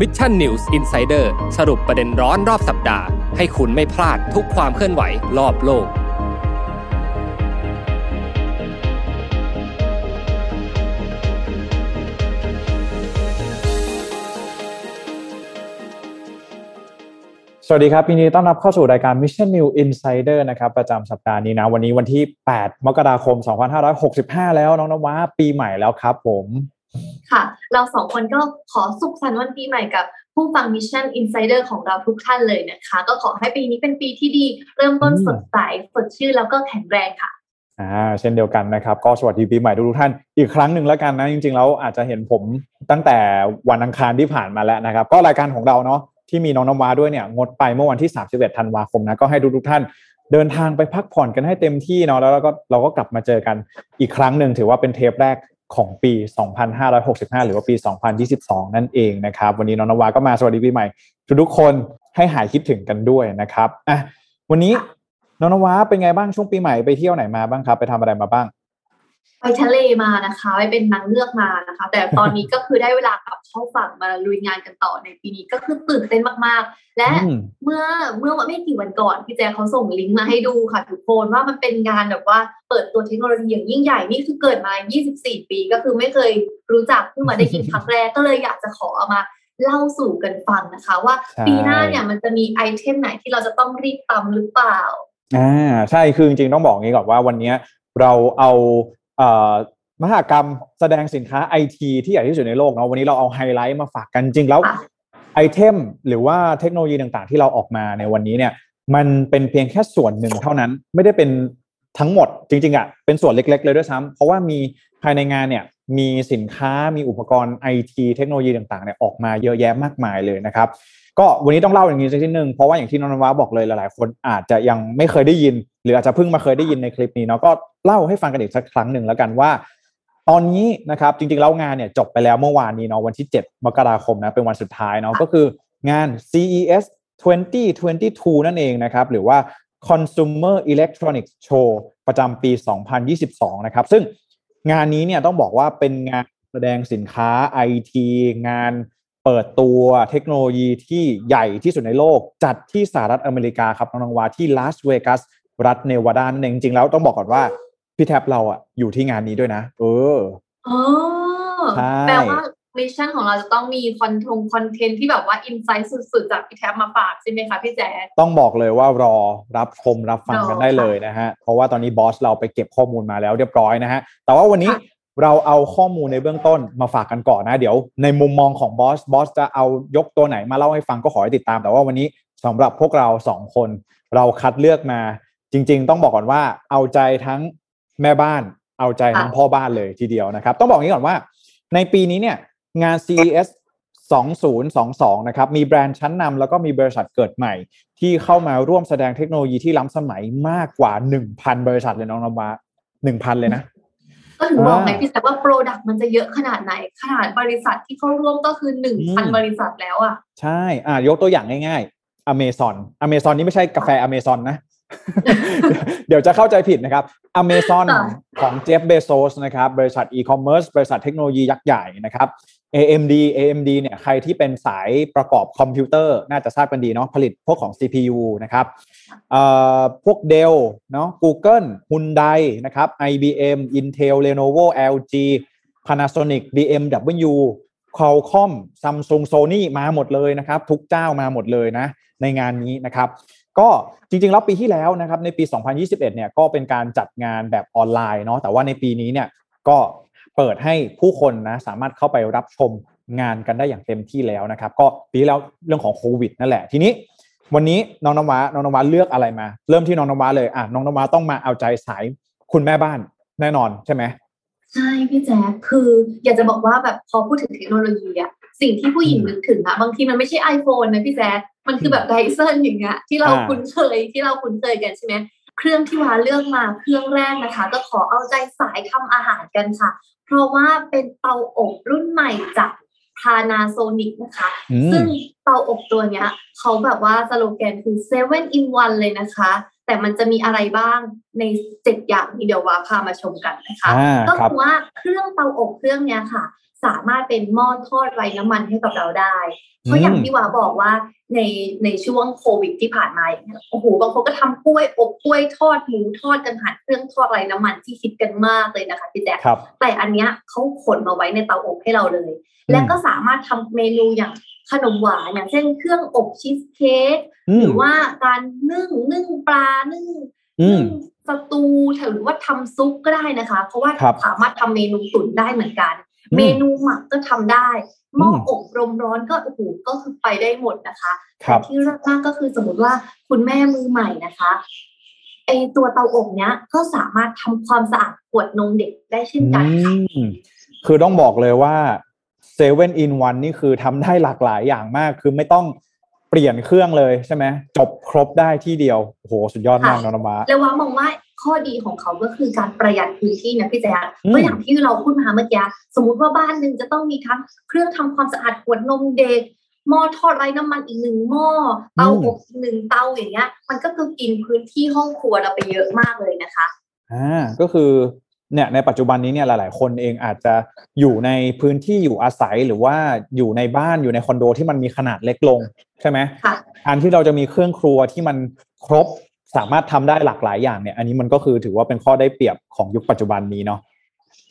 Mission News Insider สรุปประเด็นร้อนรอบสัปดาห์ ให้คุณไม่พลาดทุกความเคลื่อนไหวรอบโลก สวัสดีครับยินดีต้อนรับเข้าสู่รายการ Mission New Insider นะครับ ประจำสัปดาห์นี้นะ วันนี้วันที่ 8 มกราคม 2565 แล้วน้องนวะปีใหม่แล้วครับผม ค่ะ เราสองคนก็ขอสุขสันต์วันปีใหม่กับผู้ฟัง Mission Insider ของเราทุกท่านเลยนะคะ ก็ขอให้ปีนี้เป็นปีที่ดี เริ่มต้นสดใสสดชื่นแล้วก็แข็งแรงค่ะอ่าเช่นเดียวกันนะครับ ก็สวัสดีปีใหม่ทุกท่านอีกครั้งหนึ่งแล้วกันนะ จริงๆแล้วอาจจะเห็นผมตั้งแต่วันอังคารที่ผ่านมาแล้วนะครับ ก็รายการของเราเนาะที่มีน้องน้ำว้าด้วยเนี่ยงดไปเมื่อวันที่ 31 ธันวาคมนะก็ให้ทุกๆท่านเดินทางไปพักผ่อนกันให้เต็มที่เนาะแล้วก็เราก็กลับมาเจอกันอีกครั้งหนึ่งถือว่าเป็นเทปแรก ของปี 2565 หรือว่าปี 2022 นั่นเองนะครับ วันนี้น้องนวาก็มาสวัสดีปีใหม่ ทุกๆคนให้หายคิดถึงกันด้วยนะครับอะวันนี้น้องนวาเป็นไงบ้างช่วงปีใหม่ไปเที่ยวไหนมาบ้างครับ ไปทำอะไรมาบ้าง ไปทะเลมานะคะไปเป็นนางเงือกมานะคะ แต่ตอนนี้ก็คือได้เวลากลับเข้าฝั่งมาลุยงานกันต่อในปีนี้ก็คือตื่นเต้นมากๆ และเมื่อเมื่อไม่กี่วันก่อนพี่แจ๊เขาส่งลิงก์มาให้ดูค่ะทุกคนว่ามันเป็นงานแบบว่าเปิดตัวเทคโนโลยีอย่างยิ่งใหญ่นี่คือเกิดมา 24 ปีก็คือไม่เคยรู้จักเพิ่งมาได้ยินครั้งแรกก็เลยอยากจะขอเอามาเล่าสู่กันฟังนะคะ ว่าปีหน้าเนี่ยมันจะมี item ไหนที่เราจะต้องรีบตำหรือเปล่าอ่าใช่คือจริงๆต้องบอกงี้ก่อนว่าวันนี้เราเอาเอ่อ มหากรรมแสดงสินค้าไอทีที่ใหญ่ที่สุดในโลกเนาะวันนี้เราเอาไฮไลท์มาฝากกันจริงแล้ว item หรือว่าเทคโนโลยีต่างๆ ที่เราออกมาในวันนี้เนี่ย มันเป็นเพียงแค่ส่วนหนึ่งเท่านั้น ไม่ได้เป็นทั้งหมดจริงๆอะเป็นส่วนเล็ก ๆ เลยด้วยซ้ำเพราะว่ามีภายในงานเนี่ย มีสินค้ามีอุปกรณ์ไอทีเทคโนโลยีต่างๆเนี่ยออกมาเยอะแยะมากมายเลยนะครับ ก็วันนี้ต้องเล่าอย่างนี้สักทีหนึ่งเพราะว่าอย่างที่น้องนวาบอกเลยหลายๆ คนอาจจะยังไม่เคยได้ยิน หรืออาจจะเพิ่งมาเคยได้ยินในคลิปนี้เนาะก็เล่าให้ฟังกันอีกสักครั้งหนึ่งแล้วกันว่า ตอนนี้นะครับจริงๆแล้วงานเนี่ยจบไปแล้วเมื่อวานนี้เนาะวันที่ 7 มกราคมนะเป็นวันสุดท้ายเนาะก็คืองาน CES 2022 นั่นเองนะครับหรือว่า Consumer Electronics Show ประจำปี 2022 นะครับ ซึ่ง งานนี้เนี่ยต้องบอกว่าเป็นงานแสดงสินค้า IT งานเปิดตัวเทคโนโลยีที่ใหญ่ที่สุดในโลก จัดที่สหรัฐอเมริกาครับน้องๆวาที่ลาสเวกัสรัฐเนวาดานั่นเองจริงๆแล้วต้องบอกก่อนว่าพี่แท็บเราอะอยู่ที่งานนี้ด้วยนะ เอออ๋อแปลว่า Mission ของเราจะต้องมีคอนทง content ที่แบบว่า insight สุดๆ จากพี่แท็บมาฝากใช่ไหมคะพี่แจ๊ต้องบอกเลยว่ารอรับชมรับฟังกันได้เลยนะฮะ เพราะว่าตอนนี้บอสเราไปเก็บข้อมูลมาแล้วเรียบร้อยนะฮะ แต่ว่าวันนี้เราเอาข้อมูลในเบื้องต้นมาฝากกันก่อนนะ เดี๋ยวในมุมมองของบอสบอสจะเอายกตัวไหนมาเล่าให้ฟังก็ขอให้ติดตาม แต่ว่าวันนี้สำหรับพวกเราสองคน เราคัดเลือกมา จริง ๆ ต้องบอกก่อนว่าเอาใจทั้งแม่บ้าน เอาใจทั้งพ่อบ้านเลยทีเดียวนะครับ ต้องบอกงี้ก่อนว่า ในปีนี้เนี่ย งาน CES 2022 นะครับ มีแบรนด์ชั้นนำแล้วก็มีบริษัทเกิดใหม่ ที่เข้ามาร่วมแสดงเทคโนโลยีที่ล้ำสมัยมากกว่า 1,000 บริษัทเลยน้องนวา1,000 เลยนะ ก็ถึงบอกไงพี่แซคว่าโปรดักต์มันจะเยอะขนาดไหน ขนาดบริษัทที่เข้าร่วมก็คือ 1,000 บริษัทแล้วอะ ใช่ อ่ายกตัวอย่างง่ายๆอเมซอนอเมซอนนี่ไม่ใช่กาแฟอเมซอนนะเดี๋ยวจะเข้าใจผิดนะครับ Amazon ของ Jeff Bezos นะครับ บริษัทอีคอมเมิร์ซบริษัทเทคโนโลยียักษ์ใหญ่นะครับ AMD AMD เนี่ยใครที่เป็นสายประกอบคอมพิวเตอร์น่าจะทราบกันดีเนาะผลิตพวกของ CPU นะครับพวก Dell เนาะ Google Hyundai นะครับ IBM Intel Lenovo LG Panasonic BMW Qualcomm Samsung Sony มาหมดเลยนะครับ ทุกเจ้ามาหมดเลยนะในงานนี้นะครับ ก็จริงๆแล้วปีที่แล้วนะครับในปี 2021 เนี่ยก็เป็นการจัดงานแบบออนไลน์เนาะแต่ว่าในปีนี้เนี่ยก็ เปิดให้ผู้คนนะสามารถเข้าไปรับชมงานกันได้อย่างเต็มที่แล้วนะครับ ก็ปีแล้วเรื่องของโควิดนั่นแหละทีนี้ วันนี้น้องนวาน้องนวาเลือกอะไรมา เริ่มที่น้องนวาเลยอะน้องนวาต้องมาเอาใจสายคุณแม่บ้านแน่นอนใช่ไหมใช่พี่แจ๊คคืออยากจะบอกว่าแบบพอพูดถึงเทคโนโลยีอะสิ่งที่ผู้หญิงนึกถึงอะบางทีมันไม่ใช่ iPhone นะพี่แจ๊คมันคือแบบไดเซนอย่างเงี้ยที่เราคุ้นเคยที่เราคุ้นเคยกันใช่ไหมเครื่องที่วาเลือกมาเครื่องแรกนะคะ ก็ขอเอาใจสายทำอาหารกันค่ะ ราะว่าเป็นเตาอบรุ่นใหม่จากพานาโซนิกนะคะ ซึ่งเตาอบตัวเนี้ยเขาแบบว่าสโลแกนคือเซเว่นอินวันเลยนะคะ แต่มันจะมีอะไรบ้าง ในเจ็ดอย่างนี้เดี๋ยวว่าพามาชมกันนะคะ ก็คือว่าเครื่องเตาอบเครื่องเนี้ยค่ะ สามารถเป็นหม้อทอดไร้น้ำมันให้กับเราได้ เพราะอย่างที่วาบอกว่าในในช่วงโควิดที่ผ่านมาอย่างเงี้ยโอ้โหบางคนก็ทำกล้วยอบกล้วยทอดหมูทอดกันผ่านเครื่องทอดไร้น้ำมันที่คิดกันมากเลยนะคะพี่แจ๊คครับแต่อันเนี้ยเขาขนมาไว้ในเตาอบให้เราเลย และก็สามารถทำเมนูอย่างขนมหวานอย่างเช่นเครื่องอบชีสเค้กอืหมรือว่าการนึ่งนึ่งปลานึ่งอืม นึ่งสตูหรือว่าทำซุปก็ได้นะคะ เพราะว่าครับสามารถทำเมนูตุ๋นได้เหมือนกันอืมเมนูหมักก็ทำได้หม้ออมอบลมร้อนก็โอ้โหก็คือไปได้หมดนะคะครับแต่ที่เลิศมากก็คือสมมติว่าคุณแม่มือใหม่นะคะไอตัวเตาอบเนี้ยก็สามารถทำความสะอาดขวดนมเด็กได้เช่นกันค่ะอืมคือต้องบอกเลยว่าเซเว่นอินวันนี่คือทำได้หลากหลายอย่างมาก คือไม่ต้อง เปลี่ยนเครื่องเลยใช่ไหมจบครบได้ที่เดียวโอ้โหสุดยอดมากค่ะน้องนมาแล้วว่ามองว่าข้อดีของเขาก็คือการประหยัดพื้นที่นะพี่แจ๊คอืมเพราะอย่างที่เราพูดมาเมื่อกี้สมมติว่าบ้านหนึ่งจะต้องมีทั้งเครื่องทำความสะอาดขวดนมเด็กหม้อทอดไร้น้ำมันอีกหนึ่งหม้อเตาอบอีกหนึ่งเตาอย่างเงี้ย มันก็คือกินพื้นที่ห้องครัวเราไปเยอะมากเลยนะคะอ่าก็คือ เนี่ยในปัจจุบันนี้เนี่ยหลาย ๆ คนเองอาจจะอยู่ในพื้นที่อยู่อาศัยหรือว่าอยู่ในบ้านอยู่ในคอนโดที่มันมีขนาดเล็กลงใช่ไหมการที่เราจะมีเครื่องครัวที่มันครบสามารถทำได้หลากหลายอย่างเนี่ย อันนี้มันก็คือถือว่าเป็นข้อได้เปรียบของยุคปัจจุบันนี้เนาะ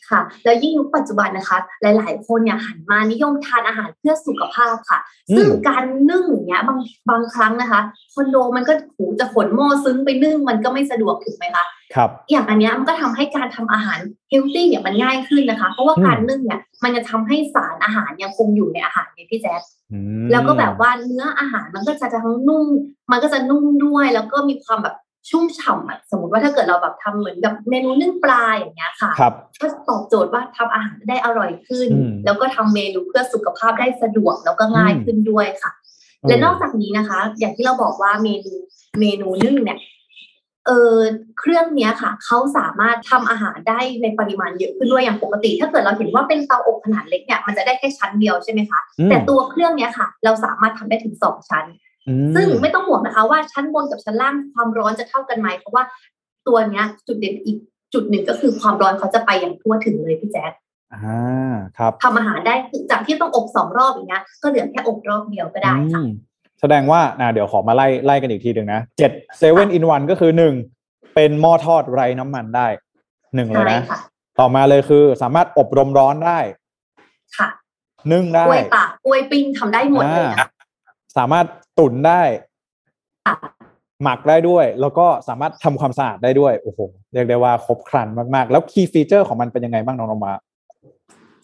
ค่ะ แล้วยิ่งยุคปัจจุบันนะคะ หลาย ๆ คนเนี่ยหันมานิยมทานอาหารเพื่อสุขภาพค่ะอืมซึ่งการนึ่งอย่างเงี้ยบางบางครั้งนะคะคอนโดมันก็หูจะขนหม้อซึ้งไปนึ่งมันก็ไม่สะดวกถูกไหมคะครับอย่างอันเนี้ยมันก็ทำให้การทำอาหารเฮลตี้เนี่ยมันง่ายขึ้นนะคะ เพราะว่าอืมการนึ่งเนี่ยมันจะทำให้สารอาหารยังคงอยู่ในอาหารเนี่ยพี่แจ๊คอืมแล้วก็แบบว่าเนื้ออาหารมันก็จะทั้งนุ่ม มันก็จะนุ่มด้วยแล้วก็มีความแบบ ชุ่มฉ่ำอะสมมติว่าถ้าเกิดเราแบบทำเหมือนกับเมนูนึ่งปลาอย่างเงี้ยค่ะครับก็ตอบโจทย์ว่าทำอาหารได้อร่อยขึ้นอืมแล้วก็ทำเมนูเพื่อสุขภาพได้สะดวกแล้วก็ง่ายอืมขึ้นด้วยค่ะ และนอกจากนี้นะคะ อย่างที่เราบอกว่าเมนูเมนูนึ่งเนี่ยเออเครื่องเนี้ยค่ะเขาสามารถทำอาหารได้ในปริมาณเยอะขึ้นด้วยอย่างปกติ ถ้าเกิดเราเห็นว่าเป็นเตาอบขนาดเล็กเนี่ยมันจะได้แค่ชั้นเดียวใช่ไหมคะอืมแต่ตัวเครื่องเนี้ยค่ะ เราสามารถทำได้ถึงสองชั้นอืม ซึ่งไม่ต้องห่วงนะคะว่าชั้นบนกับชั้นล่างความร้อนจะเท่ากันไหมเพราะว่าตัวเนี้ย จุดเด่นอีกจุดหนึ่งก็คือความร้อนเขาจะไปอย่างทั่วถึงเลยพี่แจ๊คอ่าครับทำอาหารได้คือจากที่ต้องอบสองรอบอย่างเงี้ยก็เหลือแค่อบรอบเดียวก็ได้ค่ะอืมแสดงว่านะเดี๋ยวขอมาไล่ไล่กันอีกทีหนึ่งนะเจ็ด seven in one ก็คือหนึ่งเป็นหม้อทอดไร้น้ำมันได้หนึ่งเลยใช่นะค่ะต่อมาเลยคือสามารถอบรมร้อนได้ ค่ะนึ่งได้กล้วยตากกล้วยปิ้งทำได้หมดเลยอ่านะสามารถ ตุ๋นได้ค่ะหมักได้ด้วย แล้วก็สามารถทำความสะอาดได้ด้วย โอ้โหเรียกได้ว่าครบครันมากๆ แล้ว key feature ของมันเป็นยังไงบ้างน้องนมา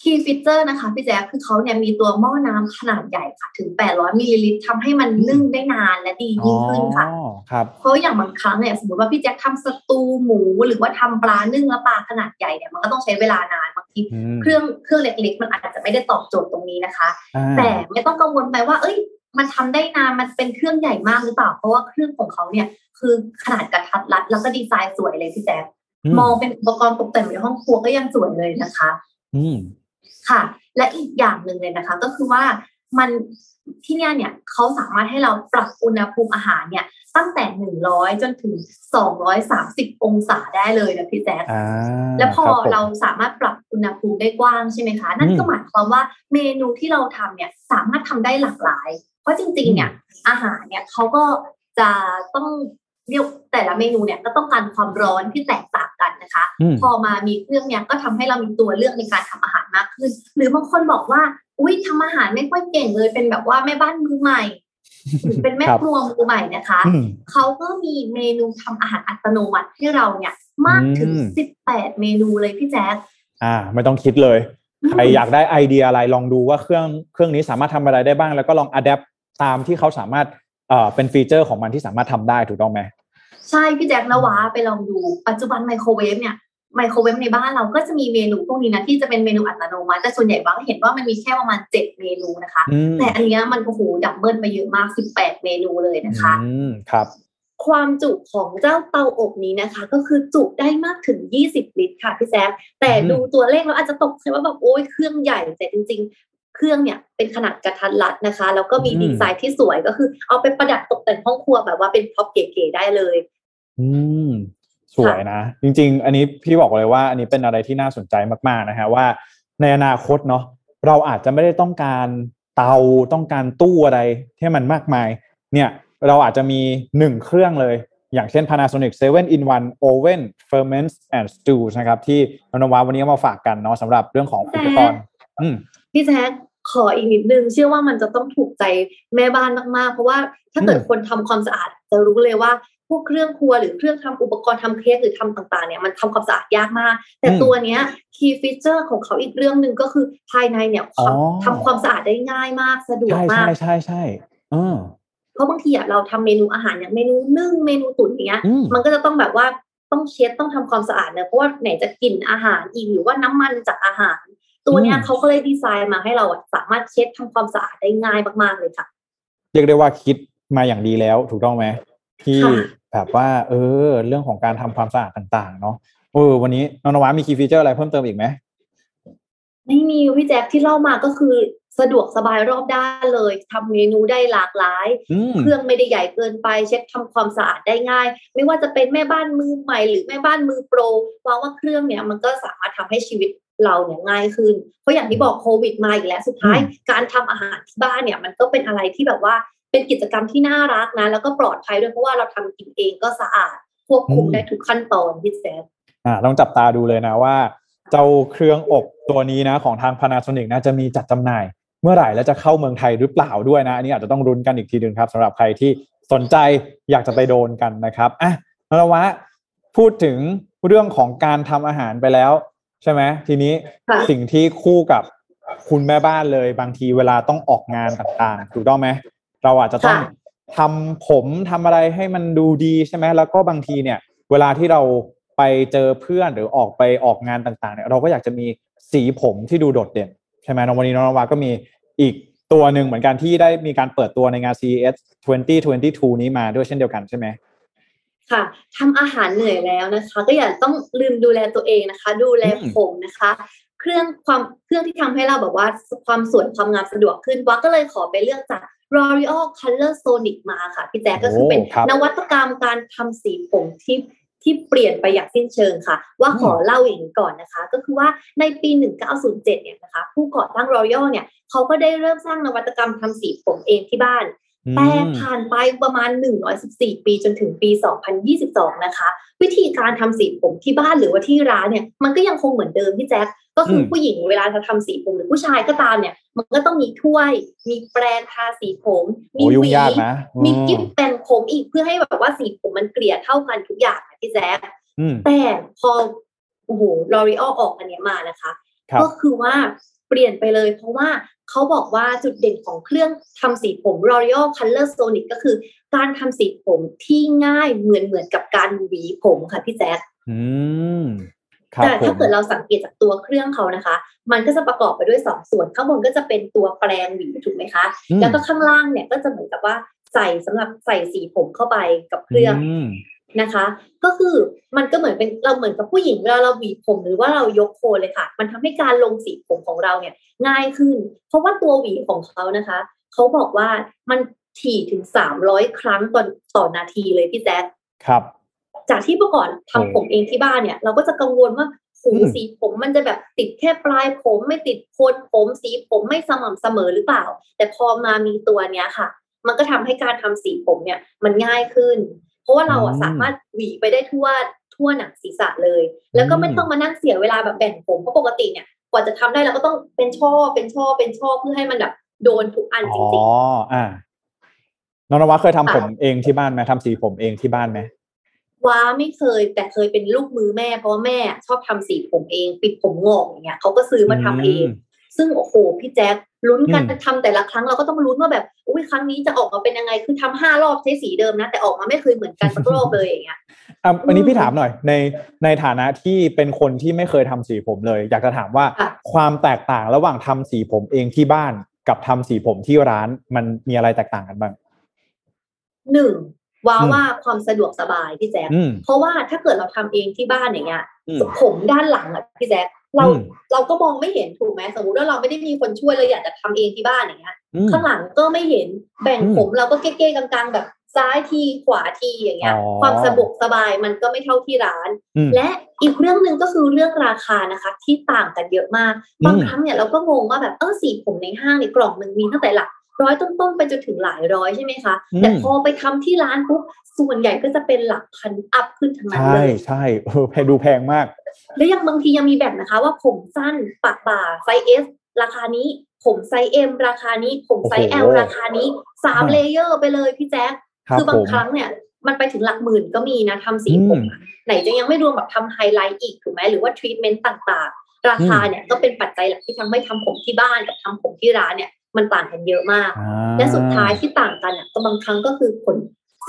key feature นะคะพี่แจ๊คคือเขาเนี่ยมีตัวหม้อน้ำขนาดใหญ่ค่ะ ถึง 800มิลลิลิตรทำให้มันนึ่งได้นานและดียิ่งขึ้นค่ะอ๋อครับเพราะอย่างบางครั้งเนี่ยสมมติว่าพี่แจ๊คทำสตูหมูหรือว่าทำปลานึ่งแล้วปลาขนาดใหญ่เนี่ยมันก็ต้องใช้เวลานานบางทีอืมเครื่องเครื่องเล็กๆ มันอาจจะไม่ได้ตอบโจทย์ตรงนี้นะคะอ่าแต่ไม่ต้องกังวลไปว่า เอ้ย มันทำได้นานมันเป็นเครื่องใหญ่มากหรือเปล่า เพราะว่าเครื่องของเขาเนี่ย คือขนาดกระทัดรัด แล้วก็ดีไซน์สวยเลยพี่แจ๊คมองเป็นอุปกรณ์ตกแต่งในห้องครัวก็ยังสวยเลยนะคะ อืมค่ะ และอีกอย่างหนึ่งเลยนะคะ ก็คือว่ามันที่เนี่ยเนี่ยเขาสามารถให้เราปรับอุณหภูมิอาหารเนี่ย ตั้งแต่หนึ่งร้อยจนถึงสองร้อยสามสิบองศาได้เลยนะพี่แจ๊คอ่าแล้วพอคบผมเราสามารถปรับอุณหภูมิได้กว้างใช่ไหมคะ นั่นก็อืมหมายความว่าเมนูที่เราทำเนี่ยสามารถทำได้หลากหลาย เพราะจริงๆ เนี่ยอาหารเนี่ยเขาก็จะต้องเรียกแต่ละเมนูเนี่ยก็ต้องการความร้อนที่แตกต่างกันนะคะอืมพอมามีเครื่องเนี่ยก็ทำให้เรามีตัวเลือกในการทำอาหารมากขึ้น หรือบางคนบอกว่า อุ้ยทำอาหารไม่ค่อยเก่งเลยเป็นแบบว่าแม่บ้านมือใหม่หรือเป็นแม่ครับครัวมือใหม่นะคะอืมเขาก็มีเมนูทำอาหารอัตโนมัติให้เราเนี่ยมากถึงอืมสิบแปดเมนูเลยพี่แจ๊คอ่า ไม่ต้องคิดเลย ใครอยากได้ไอเดียอะไรลองดูว่าเครื่องเครื่องนี้สามารถทำอะไรได้บ้าง แล้วก็ลอง adapt ตามที่เขาสามารถเอ่อเป็น feature ของมันที่สามารถทำได้ถูกต้องไหมใช่พี่แจ็คนวะไปลองดูปัจจุบันไมโครเวฟเนี่ยไมโครเวฟในบ้านเราก็จะมีเมนูพวกนี้นะที่จะเป็นเมนูอัตโนมัติแต่ส่วนใหญ่บ้างเห็นว่ามันมีแค่ประมาณเจ็ดเมนูนะคะอืมแต่อันเนี้ยมันโอ้โห double ไปเยอะมากสิบแปดเมนูเลยนะคะอืมครับ ความจุของเจ้าเตาอบนี้นะคะ ก็คือจุได้มากถึง 20 ลิตรค่ะพี่แจ๊คแต่อืมดูตัวเลขแล้วอาจจะตกใจว่าแบบโอ้ยเครื่องใหญ่แต่จริง ๆ เครื่องเนี่ยเป็นขนาดกระทัดรัดนะคะ แล้วก็มีดีไซน์ที่สวยก็คือ เอาไปประดับตกแต่งห้องครัวแบบว่าเป็นพ็อปเก๋ๆได้เลย อืมสวยนะ จริง ๆ อันนี้พี่บอกเลยว่าอันนี้เป็นอะไรที่น่าสนใจมากๆนะฮะว่า ในอนาคตเนาะเราอาจจะไม่ได้ต้องการเตาต้องการตู้อะไรที่มันมากมาย เนี่ย เราอาจจะมีหนึ่งเครื่องเลย อย่างเช่น Panasonic 7 in 1 Oven Ferments and Stews นะครับ ที่นนวาวันนี้เอามาฝากกันเนาะสำหรับเรื่องของอุปกรณ์อืมพี่แจ๊คขออีกนิดนึง เชื่อว่ามันจะต้องถูกใจแม่บ้านมากๆ เพราะว่าถ้าเกิดอืมคนทำความสะอาดจะรู้เลยว่าพวกเครื่องครัวหรือเครื่องทำอุปกรณ์ทำเค้กหรือทำต่างๆเนี่ยมันทำความสะอาดยากมาก แต่ตัวเนี้ยคีย์ฟีเจอร์ของเขาอีกเรื่องหนึ่งก็คือภายในเนี่ยความอ๋อทำความสะอาดได้ง่ายมากสะดวกใช่มาใช่กใช่ใช่เออเพ ราะบางทีอะเราทำเมนูอาหารอย่างเมนูนึ่งเมนูตุ๋นอย่างเงี้ยอืมมันก็จะต้องแบบว่าต้องเช็ดต้องทำความสะอาดเนอะเพราะว่าไหนจะกลิ่นอาหารอีกหรือว่าน้ำมันจากอาหาร ตัวเนี้ยอืมเขาก็เลยดีไซน์มาให้เราอะสามารถเช็ดทำความสะอาดได้ง่ายมากๆเลยค่ะ เรียกได้ว่าคิดมาอย่างดีแล้วถูกต้องไหมที่ค่ะแบบว่า เออ เรื่องของการทำความสะอาดต่างๆ เนาะเออวันนี้น้องนวัดมีคีย์ฟีเจอร์อะไรเพิ่มเติมอีกไหมไม่มีพี่แจ๊คที่เล่ามาก็คือ สะดวกสบายรอบด้านเลยทำเมนูได้หลากหลายอืมเครื่องไม่ได้ใหญ่เกินไป เช็ดทำความสะอาดได้ง่าย ไม่ว่าจะเป็นแม่บ้านมือใหม่หรือแม่บ้านมือโปรว่าว่าเครื่องเนี่ยมันก็สามารถทำให้ชีวิตเราเนี่ยง่ายขึ้น เพราะอย่างที่บอกโควิดมาอีกแล้วสุดท้ายอืมการทำอาหารที่บ้านเนี่ยมันก็เป็นอะไรที่แบบว่าเป็นกิจกรรมที่น่ารักนะ แล้วก็ปลอดภัยด้วยเพราะว่าเราทำกินเองก็สะอาดควบคุมได้ทุกขั้นตอนพี่แจ๊คอ่าต้องจับตาดูเลยนะว่า เจ้าเครื่องอบตัวนี้นะของทาง Panasonic นะจะมีจัดจำหน่าย เมื่อไหร่และจะเข้าเมืองไทยหรือเปล่าด้วยนะอันนี้อาจจะต้องรุ้นกันอีกทีหนึ่งครับสำหรับใครที่สนใจอยากจะไปโดนกันนะครับอะนรวะพูดถึงเรื่องของการทำอาหารไปแล้ว ใช่ไหมทีนี้ค่ะสิ่งที่คู่กับคุณแม่บ้านเลย บางทีเวลาต้องออกงานต่างๆถูกต้องไหมเราอาจจะต้องค่ะทำผมทำอะไรให้มันดูดีใช่ไหมแล้วก็บางทีเนี่ย เวลาที่เราไปเจอเพื่อนหรือออกไปออกงานต่างๆเนี่ยเราก็อยากจะมีสีผมที่ดูโดดเด่น ใช่ไหมน้องวันนี้น้องนวาก็มีอีกตัวหนึ่งเหมือนกันที่ได้มีการเปิดตัวในงาน CES 2022 นี้มาด้วยเช่นเดียวกันใช่ไหมค่ะทำอาหารเหนื่อยแล้วนะคะ ก็อย่าต้องลืมดูแลตัวเองนะคะ ดูแลอืมผมนะคะ เครื่องความเครื่องที่ทำให้เราแบบว่าความสวยความงามสะดวกขึ้นว่าก็เลยขอไปเลือกจาก L'Oreal Color Sonic มาค่ะ พี่แจ๊คก็คือเป็นโอ้ครับนวัตกรรมการทำสีผมที่ ที่เปลี่ยนไปอย่างสิ้นเชิงค่ะ ว่าขอเล่าอย่างนี้ก่อนนะคะ ก็คือว่าในปี 1907 เนี่ยนะคะผู้ก่อตั้ง L'Oreal เนี่ยเขาก็ได้เริ่มสร้างนวัตกรรมทำสีผมเองที่บ้าน แต่อืมผ่านไปประมาณ 114 ปีจนถึงปี 2022 นะคะ วิธีการทำสีผมที่บ้านหรือว่าที่ร้านเนี่ยมันก็ยังคงเหมือนเดิมพี่แจ๊ค ก็คืออมผู้หญิงเวลาจะทำสีผมหรือผู้ชายก็ตามเนี่ย มันก็ต้องมีถ้วย มีแปรงทาสีผม มีโอ้ยุ่หงวียากนะมีอืกิ๊บแต่งผมอีกเพื่อให้แบบว่าสีผมมันเกลี่ยเท่ากันทุกอย่างนะพี่แจ๊คอืมแต่พอโอ้โหลอรีออออกอันเนี้ยมานะคะครับก็คือว่าเปลี่ยนไปเลย เพราะว่าเขาบอกว่าจุดเด่นของเครื่องทำสีผม L'Oreal Color Sonic ก็คือ การทำสีผมที่ง่ายเหมือนเหมือนกับการหวีผมค่ะพี่แจ๊คอืมครับ แต่ผถ้ามเกิดเราสังเกตจากตัวเครื่องเขานะคะ มันก็จะประกอบไปด้วยสองส่วน ข้างบนก็จะเป็นตัวแปรงหวีถูกไหมคะอืมแล้วก็ข้างล่างเนี่ยก็จะเหมือนกับว่าใส่สำหรับใส่สีผมเข้าไปกับเครื่องอืมนะคะ ก็คือมันก็เหมือนเป็นเราเหมือนกับผู้หญิงเวลาเราหวีผมหรือว่าเรายกโคนเลยค่ะ มันทำให้การลงสีผมของเราเนี่ยง่ายขึ้น เพราะว่าตัวหวีของเขานะคะเขาบอกว่ามันถี่ถึงสามร้อยครั้งต่อต่อนาทีเลยพี่แจ๊คครับ จากที่เมื่อก่อนทำโอ้ผมเองที่บ้านเนี่ย เราก็จะกังวลว่าหูอืมสีผมมันจะแบบติดแค่ปลายผมไม่ติดโคนผมสีผมไม่สม่ำเสมอหรือเปล่า แต่พอมามีตัวเนี้ยค่ะ มันก็ทำให้การทำสีผมเนี่ยมันง่ายขึ้น เพราะว่าเราอะอืมสามารถหวีไปได้ทั่วทั่วหนังศีรษะเลย แล้วก็ไม่อืมต้องมานั่งเสียเวลาแบบแบ่งผมเพราะปกติเนี่ยกว่าจะทำได้เราก็ต้องเป็นช่อเป็นช่อเป็นช่อเพื่อให้มันแบบโดนทุกอันจอ๋อริงอ่าน้องนวัดเคยทำค่ะผมเองที่บ้านไหมทำสีผมเองที่บ้านไหมๆ ว้าไม่เคย แต่เคยเป็นลูกมือแม่ เพราะว่าแม่ชอบทำสีผมเอง ปิดผมงอกอย่างเงี้ยเขาก็ซื้อมาทำเองอืมซึ่งโอ้โหพี่แจ๊คลุ้นกันอืมทำแต่ละครั้งเราก็ต้องลุ้นว่าแบบอุ้ยครั้งนี้จะออกมาเป็นยังไงคือทำห้ารอบใช้สีเดิมนะ แต่ออกมาไม่เคยเหมือนกันสักรอบเลยอย่างเงี้ยอะอันนี้อืมพี่ถามหน่อย ในในฐานะที่เป็นคนที่ไม่เคยทำสีผมเลย อยากจะถามว่าค่ะความแตกต่างระหว่างทำสีผมเองที่บ้านกับทำสีผมที่ร้านมันมีอะไรแตกต่างกันบ้างหนึ่ง ว้าอืมว่าความสะดวกสบายพี่แจ๊คอืมเพราะว่าถ้าเกิดเราทำเองที่บ้านอย่างเงี้ยอืมผมด้านหลังอะพี่แจ๊คเราอืมเราก็มองไม่เห็นถูกไหมสมมติว่าเราไม่ได้มีคนช่วยเลยอยากจะทำเองที่บ้านอย่างเงี้ยอืมข้างหลังก็ไม่เห็นแบ่งอืมผมเราก็เก้ๆกลางๆแบบซ้ายทีขวาทีอย่างเงี้ยอ๋อความสะดวกสบายมันก็ไม่เท่าที่ร้านอืมและอีกเรื่องหนึ่งก็คือเรื่องราคานะคะที่ต่างกันเยอะมากอืมบางครั้งเนี่ยเราก็งงว่าแบบเออสีผมในห้างเนี่ยกล่องหนึ่งมีตั้งแต่หลัก ร้อยต้นๆไปจนถึงหลายร้อยใช่ไหมคะอืมแต่พอไปทำที่ร้านปุ๊บส่วนใหญ่ก็จะเป็นหลักพันอัพขึ้นทั้งนั้นใช่เลยใช่เออแพงดูแพงมาก แล้วยังบางทียังมีแบบนะคะ ว่าผมสั้นปากบ่าไซส์ S ราคานี้ผมไซส์ M ราคานี้ ผมไซส์โอ้ L โหราคานี้สามอ่า layer ไปเลยพี่แจ๊คครับคือบาผงมครั้งเนี่ยมันไปถึงหลักหมื่นก็มีนะทำสีผมอะไหนจะยังไม่รวมแบบทำไฮไลท์อีกถูกไหมหรือว่าทรีทเมนต์ต่างๆ ราคาเนี่ยก็เป็นปัจจัยหลักที่ทำให้ทำผมที่บ้านกับทำผมที่ร้านเนี่ย มันต่างกันเยอะมากอ่าและสุดท้ายที่ต่างกันอะก็บางครั้งก็คือผล